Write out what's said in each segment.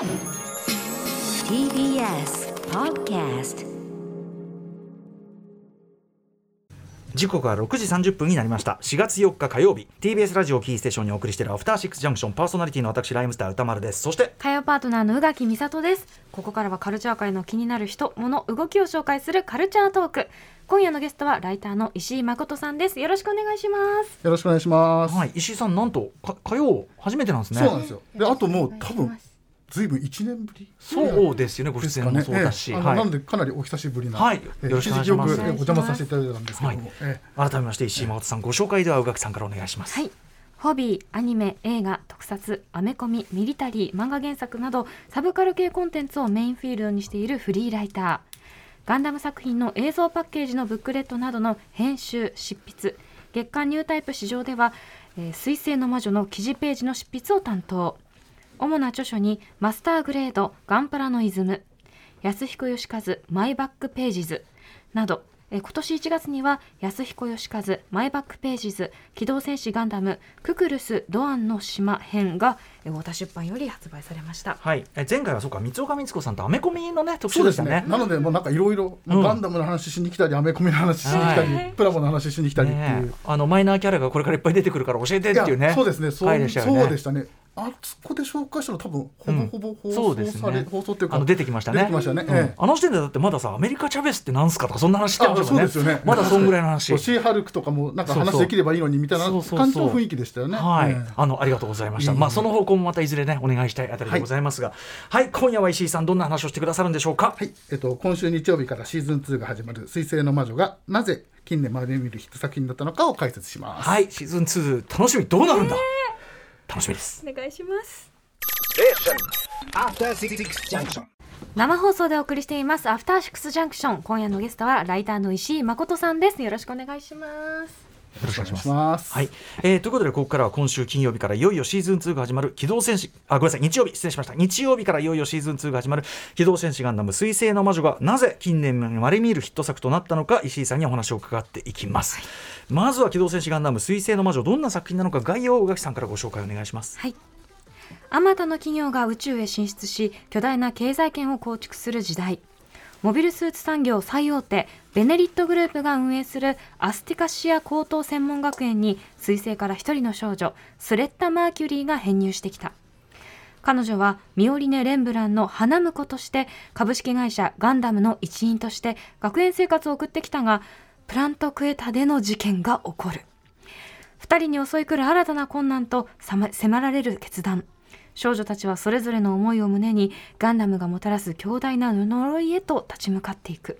TBS Podcast 時刻は6時30分になりました。4月4日火曜日。TBS ラジオキーステーションにお送りしているアフターシックスジャンクションパーソナリティの私ライムスター歌丸です。そして火曜パートナーの宇垣美里です。ここからはカルチャー界の気になる人物動きを紹介するカルチャートーク。今夜のゲストはライターの石井誠さんです。よろしくお願いします。よろしくお願いします。はい。石井さんなんとか火曜初めてなんですね。そうなんですよ。で、あともう多分ずいぶん一年ぶりそうですよねご出演もそうだし、ええ。あのはい。なのでかなりお久しぶりな。はい。ええ。よろしくお願いします。お邪魔させていただいたんですけども、はい。え改めまして石井誠さんご紹介では宇垣さんからお願いします。はい。ホビー、アニメ、映画、特撮、アメコミ、ミリタリー、漫画原作などサブカル系コンテンツをメインフィールドにしているフリーライター。ガンダム作品の映像パッケージのブックレットなどの編集、執筆。月刊ニュータイプ市場では「えー水星の魔女」の記事ページの執筆を担当主な著書に「マスターグレードガンプラのイズム」安彦義和マイバックページズなどえー今年1月には安彦義和マイバックページズ機動戦士ガンダムククルスドアンの島編がえー太田出版より発売されました。はい。え前回はそうか三岡光子さんとアメコミのね特そうですね。集でしたね。なのでもうなんかいろいろうん。ガンダムの話しに来たり、アメコミの話しに来たり、はいプラモの話しに来たりっていう。ねえ。あのマイナーキャラがこれからいっぱい出てくるから教えてっていうね。そうですね。そうね。そうでしたね。あそこで紹介したの多分ほぼほぼ放そうですね。送され、放送っていうかあの出てきましたね。出てきましたね。うん。ええ。あの時点でだってまださアメリカチャベスってなんすかとかそんな話してましたもんね。あそうですよね。まだそんぐらいの話。シーハルクとかもなんか話できればいいのにみたいな感じの雰囲気でしたよね。はい、ええ。あのありがとうございました。いえいえまあその方向もまたいずれねお願いしたいあたりでございますが、はい、今夜は石井さんどんな話をしてくださるんでしょうか？はい、えっと、今週日曜日からシーズン2が始まる「水星の魔女」がなぜ近年まで見るヒット作品だったのかを解説します。はい、シーズン2楽しみ。どうなるんだ？楽しみです。お願いします。After Six Junction. 生放送でお送りしていますアフターシックスジャンクション今夜のゲストはライターの石井誠さんですよろしくお願いしますよろしくお願いします。はい、えーということでここからは今週金曜日からいよいよシーズン2が始まる機動戦士あごめんなさい日曜日失礼しました日曜日からいよいよシーズン2が始まる機動戦士ガンダム水星の魔女がなぜ近年まれ見るヒット作となったのか石井さんにお話を伺っていきます、まずは機動戦士ガンダム水星の魔女どんな作品なのか概要を宇垣さんからご紹介お願いしますはい。あまたの企業が宇宙へ進出し、巨大な経済圏を構築する時代。モビルスーツ産業最大手、ベネリットグループが運営するアスティカシア高等専門学園に、彗星から一人の少女、スレッタ・マーキュリーが編入してきた。彼女はミオリネ・レンブランの花婿として株式会社ガンダムの一員として学園生活を送ってきたがプラントクエタでの事件が起こる。二人に襲い来る新たな困難と迫られる決断。少女たちはそれぞれの思いを胸にガンダムがもたらす強大な呪いへと立ち向かっていく。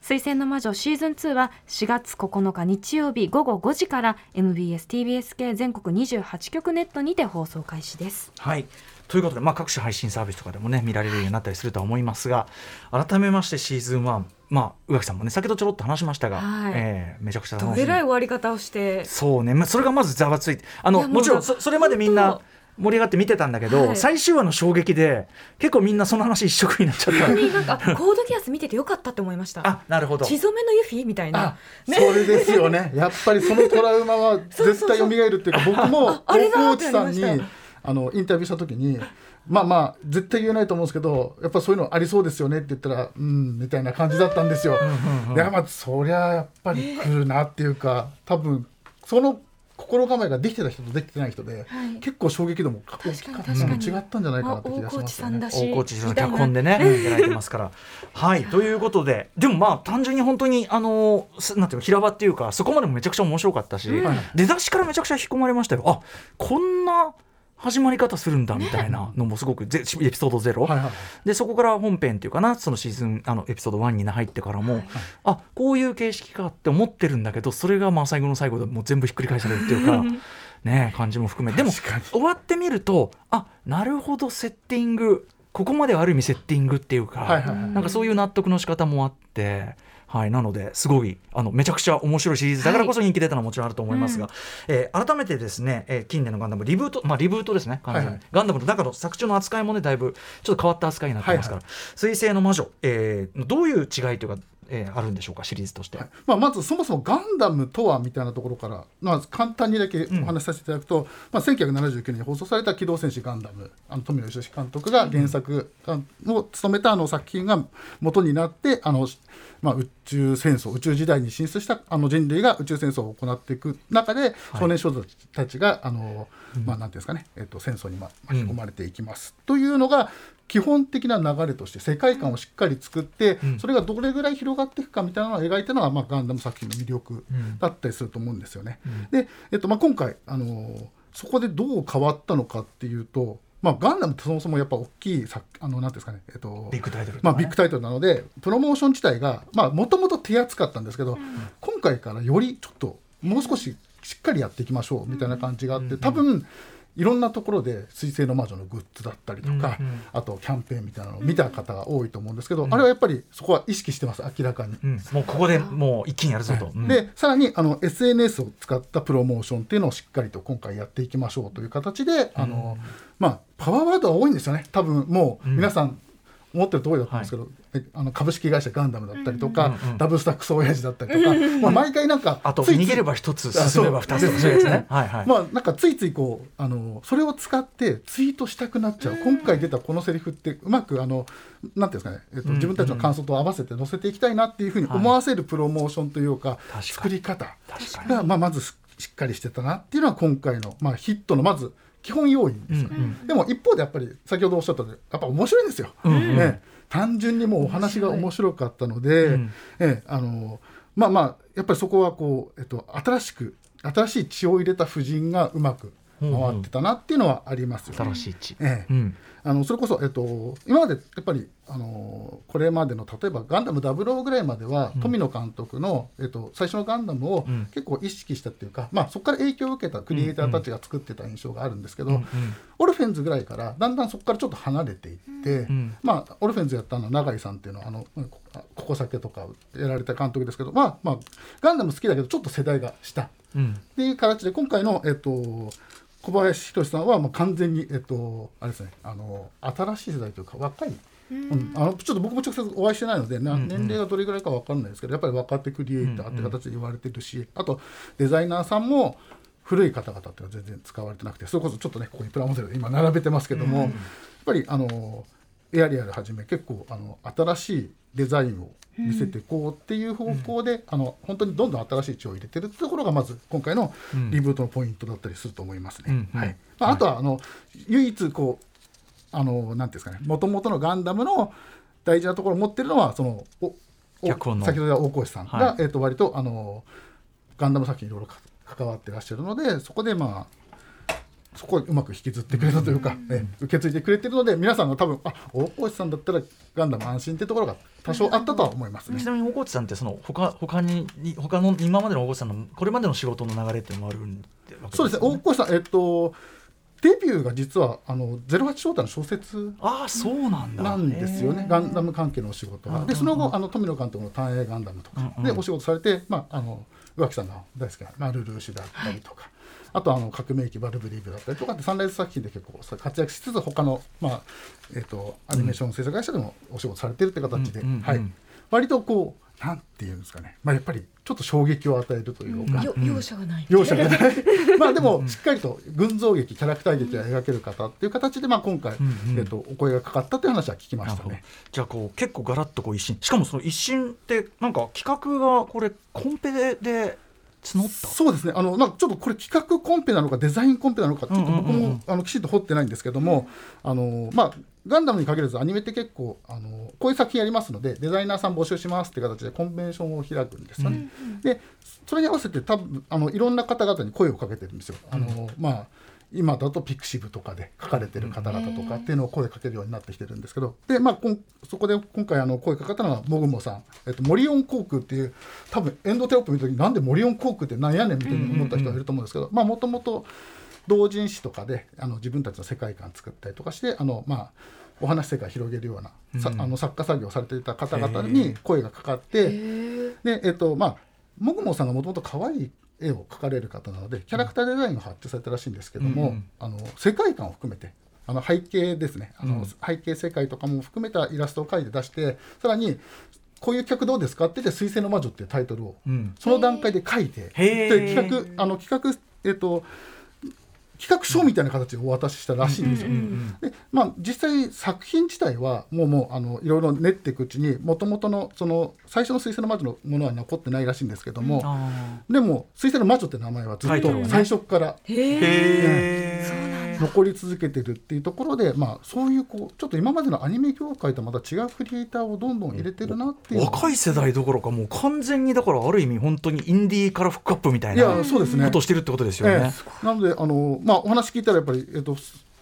水星の魔女シーズン2は4月9日日曜日午後5時から MBSTBS 系全国28局ネットにて放送開始です。はい。ということで、まあ、各種配信サービスとかでもね見られるようになったりするとは思いますが改めましてシーズン1まあ宇垣さんもね先ほどちょろっと話しましたが、はい。えーめちゃくちゃ楽どしみ。えらい終わり方をして？そうね。まそれがまずざわついてあのもちろんそそれまでみんな本盛り上がって見てたんだけど、はい最終話の衝撃で結構みんなその話一色になっちゃった本当になんかコードギアス見ててよかったって思いました。あなるほど血染めのユフィみたいなあ。それですよね。やっぱりそのトラウマは絶対蘇るっていうか、僕も大って内さんにあのインタビューした時に。まあまあ絶対言えないと思うんですけどやっぱそういうのありそうですよねって言ったらうんみたいな感じだったんですよ。いやまあそりゃやっぱり来るなっていうか多分その心構えができてた人とできてない人で、結構衝撃度も確かに違ったんじゃないかなあって気がしますよね。大河内さん脚本でねやられてますから。はい。ということででもまあ単純に本当にあのすなんていうの平場っていうかそこまでもめちゃくちゃ面白かったし、出だしからめちゃくちゃ引き込まれましたよ。あこんな始まり方するんだみたいなのもすごくぜエピソードゼロ、はいはい。でそこから本編っていうかなそのシーズンあのエピソード1に入ってからも、あこういう形式かって思ってるんだけどそれがまあ最後の最後でもう全部ひっくり返されるっていうかね感じも含めでも終わってみるとあなるほどセッティング。ここまではある意味セッティングっていうか、はいはいはい。なんかそういう納得の仕方もあって。はい、なのですごいあのめちゃくちゃ面白いシリーズ。だからこそ人気出たのはもちろんあると思いますが、えー改めてですね、えー近年のガンダムリブートまあリブートですねはいはい。ガンダムの中の作中の扱いもねだいぶちょっと変わった扱いになってますから、はい。水星の魔女、えーどういう違いというかえーあるんでしょうかシリーズとして。まあ、まずそもそもガンダムとはみたいなところから、まあ、簡単にだけお話しさせていただくと、まあ、1979年に放送された「機動戦士ガンダム」あの富野義行監督が原作を務めたあの作品が元になってあの、まあ、宇宙戦争宇宙時代に進出したあの人類が宇宙戦争を行っていく中で、少年少女たちがあの、まあ、なんていうんですかね、えっと、戦争にま巻き込まれていきます、というのが基本的な流れとして世界観をしっかり作って、それがどれぐらい広がっていくかみたいなのを描いたのが、まあ、ガンダム作品の魅力だったりすると思うんですよね。で、えっとまあ、今回、あのーそこでどう変わったのかっていうと、まあ、ガンダムってそもそもやっぱ大きいさあのなんていうんですかね、えっと、ビッグタイトルね。まあ、ビッグタイトルなのでプロモーション自体がもともと手厚かったんですけど、今回からよりちょっともう少ししっかりやっていきましょうみたいな感じがあって、多分いろんなところで「水星の魔女」のグッズだったりとか、あとキャンペーンみたいなのを見た方が多いと思うんですけど、あれはやっぱりそこは意識してます明らかに。うん。もうここでもう一気にやるぞと。うん。でさらにあの SNS を使ったプロモーションっていうのをしっかりと今回やっていきましょうという形で、あのまあ、パワーワードは多いんですよね。多分もう皆さん思ってる通りだと思うんですけど、えあの株式会社ガンダムだったりとか、ダブルスタックス親父だったりとか、まあ、毎回なんかあと逃げれば一つ進めば二つとかそういう。やつね。はい。はい。まあなんかついついこうあのそれを使ってツイートしたくなっちゃう、今回出たこのセリフってうまくあのなんていうんですかね、えっと、自分たちの感想と合わせて載せていきたいなっていうふうに思わせるプロモーションというか、確かに。作り方が、まあ、まずししっかりしてたなっていうのは今回の、まあ、ヒットのまず基本要因ですよ。ね、でも一方でやっぱり先ほどおっしゃったようにやっぱ面白いんですよ、ね、単純にもうお話が面白かったので、ええあのまあまあやっぱりそこはこう、えっと、新しく新しい血を入れた夫人がうまく回ってたなっていうのはありますよね。新しい地。ええ。うん。あのそれこそ、えっと、今までやっぱりあのこれまでの例えば「ガンダム00」ぐらいまでは、富野監督の、えっと、最初のガンダムをん。結構意識したっていうか、まあ、そこから影響を受けたクリエイターたちが作ってた印象があるんですけど、うん。オルフェンズぐらいからだんだんそこからちょっと離れていって、ん。まあ、オルフェンズやったのは永井さんっていうのはあのこここ酒とかをやられた監督ですけど、まあまあ、ガンダム好きだけどちょっと世代が下。うん。っていう形で今回の、えっと、小林宏さんはもう完全に、えっと、あれですねあの新しい世代というか若い、うん。あのちょっと僕も直接お会いしてないので、な年齢がどれぐらいか分かんないですけどやっぱり若手クリエイターって形で言われてるし、あとデザイナーさんも古い方々っていうのは全然使われてなくてそれこそちょっとねここにプラモデルで今並べてますけども、やっぱりあのエアリアルはじめ結構あの新しいデザインを見せていこうっていう方向で、あの本当にどんどん新しい血を入れてるってところがまず今回のリブートのポイントだったりすると思いますね。うんうん。はい。まあ、あとはあの唯一こうあのなんていうんですかね元々のガンダムの大事なところを持ってるのはそのお先ほど言った大越さんが、はい。えっと割とあのガンダム作品いろいろか関わってらっしゃるのでそこでまあそこをうまく引きずってくれたというか、え受け継いでくれてるので皆さんが多分あ大越さんだったらガンダム安心ってところが多少あったとは思いますね。ち。なみに大河内さんってその他他にに他の今までの大河内さんのこれまでの仕事の流れっていうのもあるんでそうですね。大越さんえっとデビューが実はあの08翔太の小説ああそうなんだ。なんですよね、ガンダム関係のお仕事が。で、その後、あの富野監督の単影ガンダムとか。でお仕事されて、まあ、あの宇垣さんの大好きな、まあ、ルルーシュだったりとか。あとあの革命機バルブリーブだったりとかってサンライズ作品で結構活躍しつつ他のまあえっ、とアニメーション制作会社でもお仕事されてるって形で、うんうんうんはい、割とこうなんていうんですかね、まあやっぱりちょっと衝撃を与えるというか、よ容赦がない。容赦がない。まあでもしっかりと群像劇キャラクター劇が描ける方っていう形でまあ今回、んうん。えっとお声がかかったという話は聞きましたね。じゃあこう。結構ガラッとこう一新。しかもその一新ってなんか企画がこれコンペで募った？そうですね。あの、まあ、ちょっとこれ企画コンペなのかデザインコンペなのかちょっと僕うんうんうん。もあのきちんと掘ってないんですけども、あのまあ、ガンダムに限らずアニメって結構あのこういう作品やりますのでデザイナーさん募集しますっていう形でコンベンションを開くんですよね。でそれに合わせて多分あのいろんな方々に声をかけてるんですよ。あのまあ今だとピクシブとかで書かれてる方々とかっていうのを声かけるようになってきてるんですけどで、まあ、こんそこで今回あの声かかったのはもぐもさん、えっと、モリオン航空っていう多分エンドテロップ見た時になんでモリオン航空ってなんやねんみたいに思った人がいると思うんですけどもともと同人誌とかであの自分たちの世界観作ったりとかしてあの、まあ、お話世界を広げるような、さあの作家作業をされていた方々に声がかかって。でえっとまあもぐもさんがもともと可愛い絵を描かれる方なのでキャラクターデザインが発注されたらしいんですけども、うんうん。あの世界観を含めてあの背景ですね。あの、うん。背景世界とかも含めたイラストを描いて出してさらにこういう企画どうですかって言って「水星の魔女」っていうタイトルをうん。その段階で書いてで企画あの企画えっと企画書みたいな形でお渡ししたらしいんですよ。でまあ、実際作品自体はもうもうあのいろいろ練っていくうちにもともとのその最初の「水星の魔女」のものは残ってないらしいんですけども、あでも「水星の魔女」って名前はずっと最初から。ー。へー残り続けてるっていうところで、まあ、そういうこうちょっと今までのアニメ業界とまた違うクリエイターをどんどん入れてるなっていう。若い世代どころかもう完全にだからある意味本当にインディーからフックアップみたいいなやそうですね。ことをしてるってことですよね。ええ。なのであの、まあ、お話聞いたらやっぱり、えっと、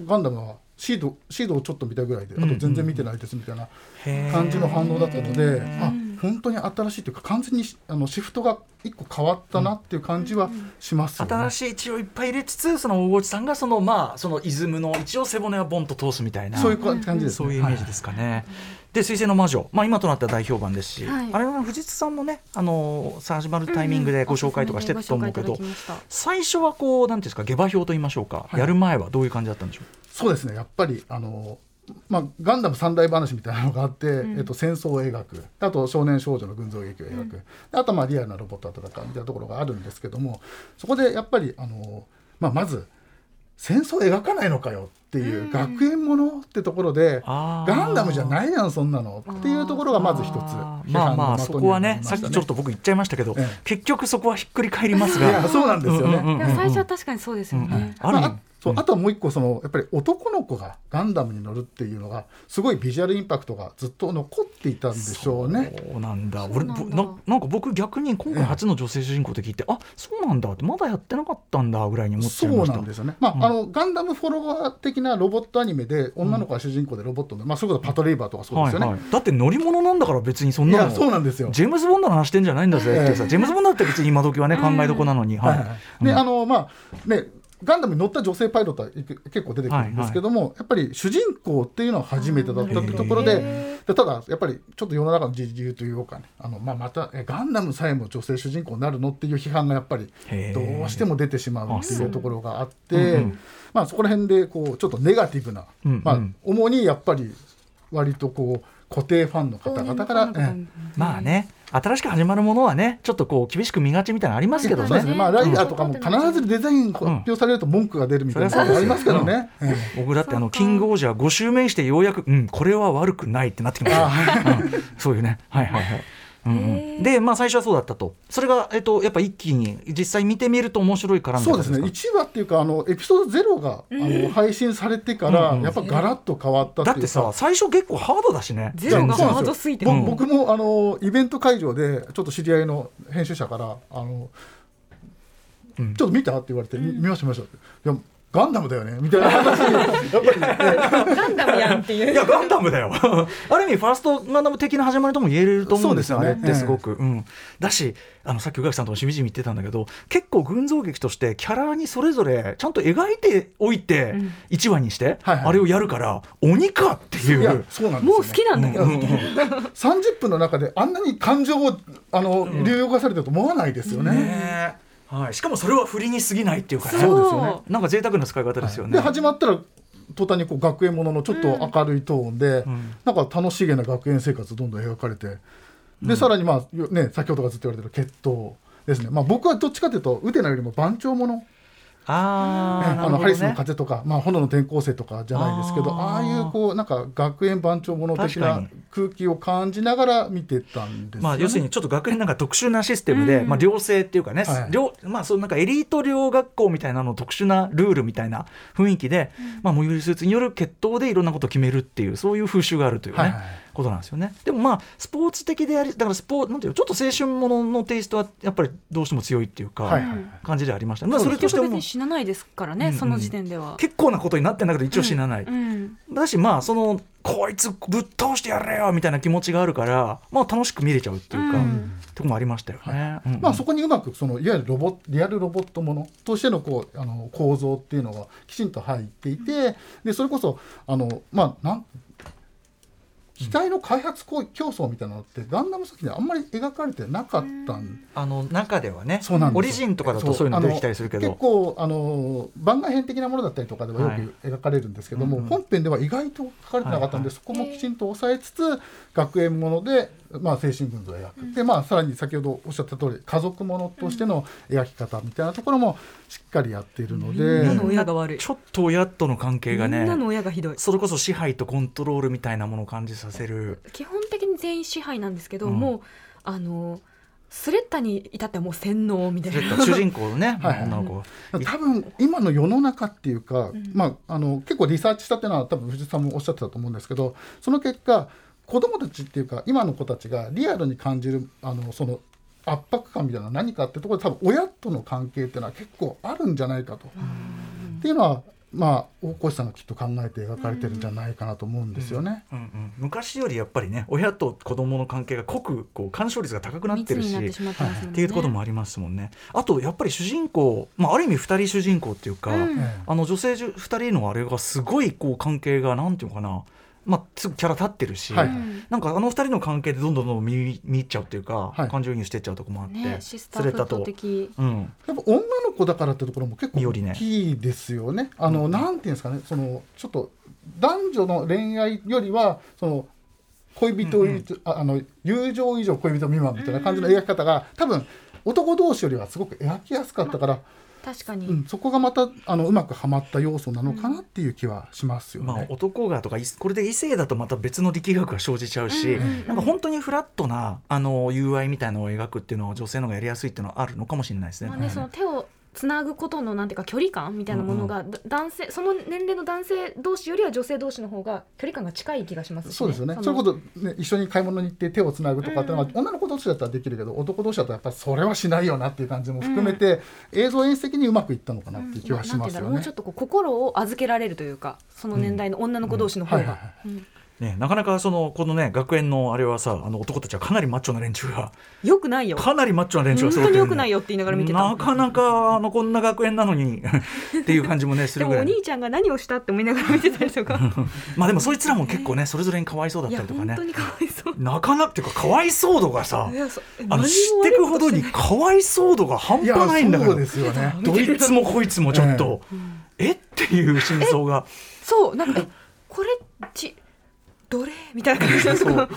ガンダムはシードシードをちょっと見たぐらいであと全然見てないですみたいな感じの反応だったので、あ本当に新しいというか完全にあのシフトが一個変わったなっていう感じはしますよね。新しい血をいっぱい入れつつその大河内さんがそのまあそのイズムの一応背骨はボンと通すみたいなそういう感じです、ね、そういうイメージですかね。で「水星の魔女」まあ、今となっては大評判ですし、はい。あれは藤津さんもねあのさ始まるタイミングでご紹介とかしてたと思うけど、ご紹介いただきました。最初はこうなんていうんですか下馬評と言いましょうか、はい。やる前はどういう感じだったんでしょう？そうですね。やっぱりあの、まあ、ガンダム三大話みたいなのがあって、えっと、戦争を描く。あと少年少女の群像劇を描く、あとはまあリアルなロボットと戦うみたいなところがあるんですけどもそこでやっぱりあの、まあ、まず戦争を描かないのかよっていう学園ものってところで、ガンダムじゃないやんそんなのっていうところがまず一つあー。批判のまあまあそこはねさっきちょっと僕言っちゃいましたけど、ええ。結局そこはひっくり返りますいやが。そうなんですよね。うんうんうんでも最初は確かにそうですよね。ある意味。まあ、そうあとはもう一個そのやっぱり男の子がガンダムに乗るっていうのがすごいビジュアルインパクトがずっと残っていたんでしょうね。そうなんだ。俺ぼななんか僕逆に今回初の女性主人公って聞いて、あそうなんだってまだやってなかったんだぐらいに思っちそうゃいました。なんですよね、まああのガンダムフォロワー的なロボットアニメで女の子が主人公でロボットの、まあ、それこそパトレイバーとかそうですよね。はいはい、だって乗り物なんだから別にそんなのそうなんですよ。ジェームズ・ボンドの話してんじゃないんだぜってさ、ええ。ジェームズ・ボンドだって別に今時はね、考えどこなのに、はい。はいはいであのまあねガンダムに乗った女性パイロットは結構出てくるんですけども、やっぱり主人公っていうのは初めてだったってところででただやっぱりちょっと世の中の時流というかねあの、まあ、またえガンダムさえも女性主人公になるのっていう批判がやっぱりどうしても出てしまうっていうところがあっう。んうてん。まあそこら辺でこうちょっとネガティブな、うんうん。まあ、主にやっぱり割とこう固定ファンの方々から。ええ。まあね新しく始まるものはねちょっとこう厳しく見がちみたいなのありますけどね。そうですね、まあ、ライダーとかも必ずデザイン発表されると文句が出るみたいなのありますけどね。ええ。僕だってあのキングオージャー5周目してようやく、うん、これは悪くないってなってきましたよ、うん。そういうね。はいはいはい。うんうん、で、まあ、最初はそうだったと、それが、えっと、やっぱ一気に実際見てみると面白いからそうですね。1話っていうかあのエピソード0が、あの配信されてから、うんうん。やっぱガラッと変わったっていうか。だってさ、最初結構ハードだしね、ゼロがハードすぎて。ぼうん僕もあのイベント会場でちょっと知り合いの編集者から「あのうん。ちょっと見た?」って言われて「見見ました見ました」いやガンダムだよねみたいな話。にやっぱり、ね、ガンダムやんっていう。いや、ガンダムだよ。ある意味、ファーストガンダム的な始まりとも言えると思うんですよね。そうですよね。ってすごく。うん。だし、あの、さっき宇垣さんともしみじみ言ってたんだけど、結構群像劇として、キャラにそれぞれちゃんと描いておいて、1話にして、あれをやるから、鬼かっていう。いやそうなんですよ、ね、もう好きなんだけど、30分の中であんなに感情をあの流用化されてると思わないですよね。ねはい、しかもそれは振りに過ぎないっていうかね。そうですよね。なんか贅沢な使い方ですよね。で始まったら途端にこう学園もののちょっと明るいトーンで、ん。なんか楽しげな学園生活どんどん描かれてで、さらにまあよね先ほどからずっと言われてる決闘ですね、まあ、僕はどっちかというとウテナよりも番長ものああのハリスの風とか、まあ、炎の転校生とかじゃないですけどあー。ああいうこうなんか学園番長もの的な空気を感じながら見てたんですよね。まあ、要するにちょっと学園なんか特殊なシステムで、うん。まあ、寮生っていうかね、はい。寮まあ、そのなんかエリート寮学校みたいなの特殊なルールみたいな雰囲気で、まあ、モビルスーツによる決闘でいろんなことを決めるっていうそういう風習があるというね、はいはいことなんですよね。でもまあスポーツ的でありだからスポーなんていうのちょっと青春もののテイストはやっぱりどうしても強いっていうか、はいはい感じでありました、まあ、それとしても別に死なないですからね、うんうん。その時点では。結構なことになってんだけど一応死なない、うんだしまあそのこいつぶっ倒してやれよみたいな気持ちがあるからまあ楽しく見れちゃうっていうか、うん。とこもありましたよね。うんうん。まあ、そこにうまくそのいわゆるロボリアルロボットものとしてのこうあの構造っていうのがきちんと入っていてでそれこそあの、まあ、なん機体の開発競争みたいなのってガンダム作品であんまり描かれてなかったんあの中ではねそうなんです。よオリジンとかだとそういうの出てきたりするけど。結構あの番外編的なものだったりとかではよく描かれるんですけども、はいうんうん。本編では意外と書かれてなかったんで、はいはい。そこもきちんと抑えつつ学園もので、まあ、精神軍像を描く、でまあさらに先ほどおっしゃった通り家族ものとしての描き方みたいなところもしっかりやっているのみで、んなの親が悪い。ちょっと親との関係がねみんなの親がひどい。それこそ支配とコントロールみたいなものを感じさせる。基本的に全員支配なんですけど、うん。もうあのスレッタに至ってはもう洗脳みたいな。主人公のね。はい女の子多分今の世の中っていうか、ん。まあ、あの結構リサーチしたっていうのは多分藤井さんもおっしゃってたと思うんですけどその結果子供たちっていうか今の子たちがリアルに感じるあのその圧迫感みたいな何かってところで多分親との関係っていうのは結構あるんじゃないかと。っていうのはまあ大越さんがきっと考えて描かれてるんじゃないかなと思うんですよね。うんうん。昔よりやっぱりね親と子供の関係が濃くこう干渉率が高くなってるし密になってね。っていうこともありますもんね。あとやっぱり主人公、まあ、ある意味二人主人公っていうか、あの女性2人のあれがすごいこう関係がなんていうのかな、まあ、すぐキャラ立ってるし、はいなんかあの2人の関係でどんどんどんどん見見入っちゃうっていうか、はい。感情移入してっちゃうとこもあって、ねシスターフット的。うん、やっぱ女の子だからってところも結構よりね大きいですよね。あの、なんていうんですかね、そのちょっと男女の恋愛よりはその恋人、うんうん。ああの友情以上恋人未満みたいな感じの描き方が、多分男同士よりはすごく描きやすかったから、確かに、うん、そこがまたあのうまくはまった要素なのかなっていう気はしますよね。まあ、男がとかいこれで異性だとまた別の力学が生じちゃうし、うんうんうんなんか本当にフラットなあの友愛みたいなのを描くっていうのは女性の方がやりやすいっていうのはあるのかもしれないですね。まあね、その手をつなぐことのなんていうか距離感みたいなものが、だ男性その年齢の男性同士よりは女性同士の方が距離感が近い気がしますし、ね、そうですよね。のそれこそ、ね、一緒に買い物に行って手をつなぐとかっていうのは、女の子同士だったらできるけど男同士だとやっぱりそれはしないよなっていう感じも含めて、映像演出的にうまくいったのかなっていう気はしますよねうんもうちょっ。とこう心を預けられるというかその年代の女の子同士の方が、はいはいはいうんね、なかなかそのこのね学園のあれはさあの男たちはかなりマッチョな連中が。よくないよ。かなりマッチョな連中が本当によくないよって言いながら見てた。なかなかあのこんな学園なのに っていう感じもね すでもおるぐらい。兄ちゃんが何をしたって思いながら見てたりとか。まあでもそいつらも結構ねそれぞれにかわいそうだったりとかね。本当にかわいそう。なかなかっていうかかわいそう度がさあの知ってくほどにかわいそう度が半端ないんだから。そうですよね。どいつもこいつもちょっと、えっていう真相が。そうなんかえこれちどれ？みたいな感じのそう。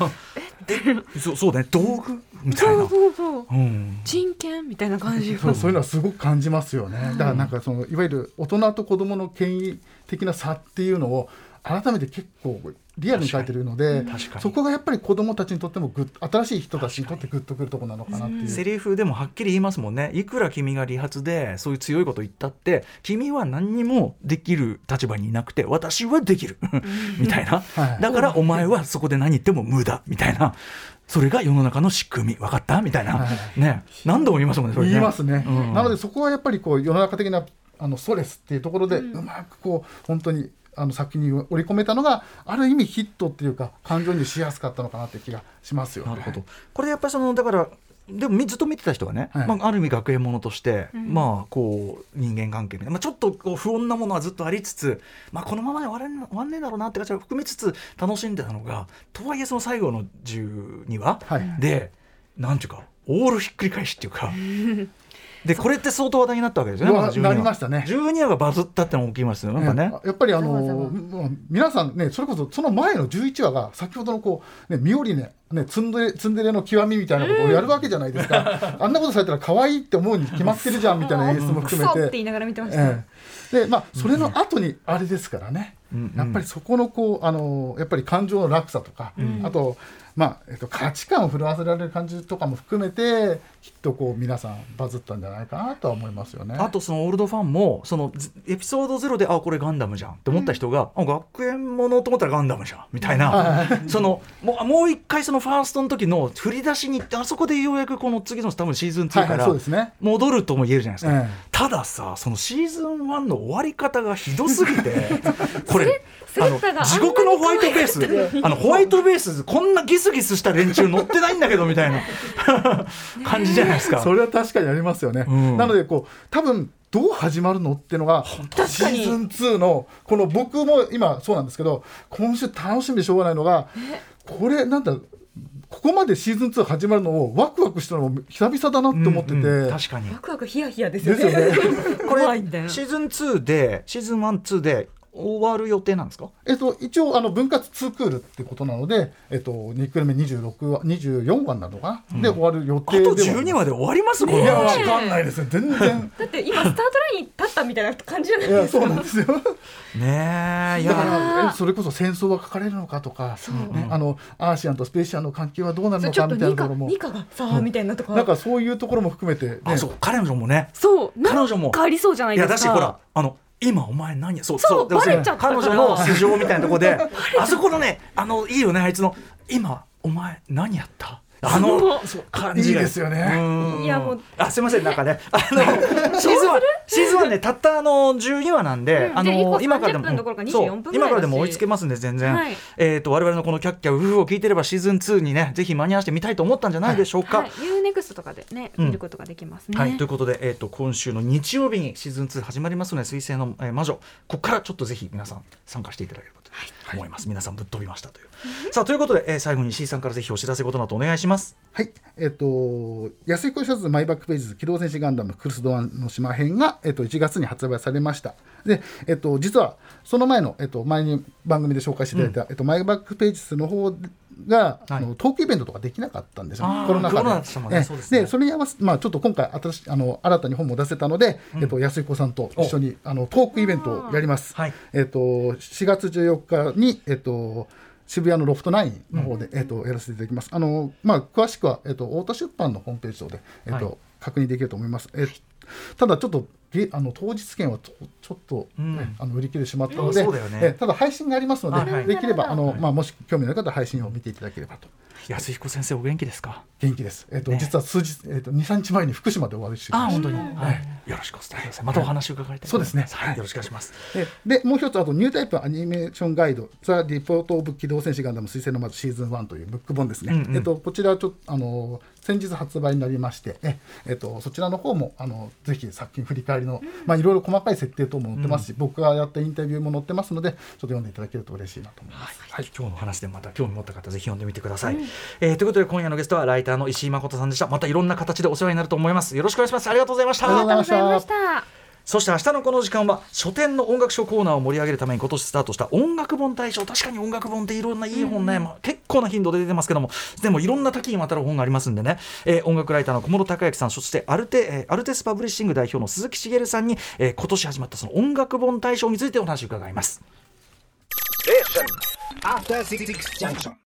え？そうそうね。道具？みたいな。そうそうそうう。ん。人権？みたいな感じ。そう。そういうのはすごく感じますよね。だからなんかそのいわゆる大人と子供の権威的な差っていうのを改めて結構リアルに書いてるので確かに。そこがやっぱり子供たちにとってもグッ新しい人たちにとってグッとくるところなのかなっていう。セリフでもはっきり言いますもんね。いくら君が理髪でそういう強いこと言ったって君は何にもできる立場にいなくて私はできる。みたいな、はい。だからお前はそこで何言っても無駄。みたいな。それが世の中の仕組み。分かった？みたいな、はね。何度も言いますもんねそれね。言いますね、うん。なのでそこはやっぱりこう世の中的なあのストレスっていうところでうん。うまくこう本当にあの作品に織り込めたのがある意味ヒットっていうか感情にしやすかったのかなって気がしますよね。なるほど。これやっぱりそのだからでもみずっと見てた人はね、はい。まあ、ある意味学園ものとして、うん。まあこう人間関係みたいな、まあ、ちょっとこう不穏なものはずっとありつつ、まあ、このままで終われん終わんねえだろうなって感じを含めつつ楽しんでたのがとはいえその最後の12話はい。で、なんていうかオールひっくり返しっていうか。でこれって相当話題になったわけですよね。うわまず12話。なりましたね。12話がバズったってのも大きいますよ。なんかね。やっぱりあの皆さんねそれこそその前の11話が先ほどのこうねミオリネねツンデレツンデレの極みみたいなことをやるわけじゃないですか、あんなことされたら可愛いって思うに決まってるじゃんみたいな演出もク含めて。ソって言いながら見てました、ええ、でまあそれの後にあれですからね、うんやっぱりそこのこうあのやっぱり感情の落差とか、あとまあ、えっと、価値観を震わせられる感じとかも含めてきっとこう皆さんバズったんじゃないかなとは思いますよね。あとそのオールドファンもそのずエピソードゼロであこれガンダムじゃん。って思った人が、あ学園ものと思ったらガンダムじゃん。みたいな。そのもうもう一回そのファーストの時の振り出しに行ってあそこでようやくこの次の多分シーズン2はいはいから。戻るとも言えるじゃないですか、ええたださそのシーズン1の終わり方がひどすぎて これ地獄のホワイトベース。あのホワイトベースこんなギスギスした連中乗ってないんだけどみたいな。感じじゃないですか。それは確かにありますよね。うん。なのでこう多分どう始まるのっていうのがシーズン2のこの僕も今そうなんですけど今週楽しみでしょうがないのがこれなんだここまでシーズン2始まるのをワクワクしたのも久々だなって思ってて、うんうん確かに。ワクワクヒヤヒヤですよね。ですよね。これ。シーズン2でシーズン12で終わる予定なんですか？えっと、一応あの分割2クールってことなので、えっと、2クール目26話24話になるのかな、で終わる予あと定では12話で終わりますこのいやわ話かんないですね全然。だって今スタートラインに立ったみたいな感じじゃないですか。そうなんですよ。ねえいだかやそれこそ戦争は書かれるのかとか、ね、あのアーシアンとスペーシアンの関係はどうなるのかみたいなところも。ニカがさあみたいなとか。なんかそういうところも含めて、ね、あそう彼女もね。そう。彼女も。なんかありそうじゃないいですか。やだしほらあの今お前何や？そうそうでもバレちゃったから。彼女の素性みたいなところで あそこのねあのいいよねあいつの。今お前何やった？あの感じが。いいですよね。うん。いやもう。あすいませんなんかねあのシーズン1シーズン1ねたったあの12話なんで、あの今からで30分どころかも24そう分ぐらいだし今からでも追いつけますんで全然、はい。えっ、と我々のこのキャッキャウフフを聞いてればシーズン2にねぜひ間に合わせてみたいと思ったんじゃないでしょうか。はい、UNEXT とかでね、うん。見ることができますね。はい、ということで、えー、と今週の日曜日にシーズン2始まりますので「水星の、えー魔女」ここからちょっとぜひ皆さん参加していただければと思います、皆さんぶっ飛びましたという。さあということで、えー最後に C さんからぜひお知らせことなどお願いします。はい、えっ、と安井小シャツマイバックページズ機動戦士ガンダムクルスドアンの島編がえっ、と1月に発売されました。で、えっ、と実はその前のえっ、と前に番組で紹介していただいた、えっ、とマイバックページズの方が、あのトークイベントとかできなかったんですよ、コロナ禍で。でそうですね。でそれに合わせまあちょっと今回新しあの新たに本も出せたので、えっ、と安井子さんと一緒にあのトークイベントをやります。はい。えっ、と4月14日にえっ、と渋谷のロフトナインの方で、えっとやらせていただきます。あのまあ詳しくはえっと太田出版のホームページ上でえっと、はい。確認できると思います。えただちょっとげあの当日券はとちょっと、ねうん。あの売り切れてしまったので、そうだよね。えただ配信がありますので、あはい。できればあの、まあもし興味のある方は配信を見ていただければと。安彦先生お元気ですか？元気です。えっと、ね。実は数日えっと2、3日前に福島で終わるし。あ本当に、はい、よろしくお伝えください。またお話を伺いたいそうですね。はい、よろしくお願いします。えでもう一つあとニュータイプアニメーションガイド「ザ・リポート・オブ・機動戦士ガンダム水星の魔女シーズン1」というブック本ですね、うんうん。えっと、こちらちょっとあの先日発売になりましてえ、えっと、そちらの方もあのぜひ作品振り返りの、まあ、いろいろ細かい設定等も載ってますし、僕がやったインタビューも載ってますのでちょっと読んでいただけると嬉しいなと思います。はい、今日の話でまた興味持った方ぜひ読んでみてください、えーということで今夜のゲストはライターの石井誠さんでした。またいろんな形でお世話になると思います。よろしくお願いします。ありがとうございました。ありがとうございましたそして明日のこの時間は書店の音楽書コーナーを盛り上げるために今年スタートした音楽本大賞。確かに音楽本っていろんないい本ね、まあ、結構な頻度で出てますけども。でもいろんな多岐にわたる本がありますんでね、えー音楽ライターの小室孝之さんそしてアルテ,、えーアルテスパブリッシング代表の鈴木茂さんに、えー今年始まったそのを音楽本大賞についてお話を伺います。After Six Junction.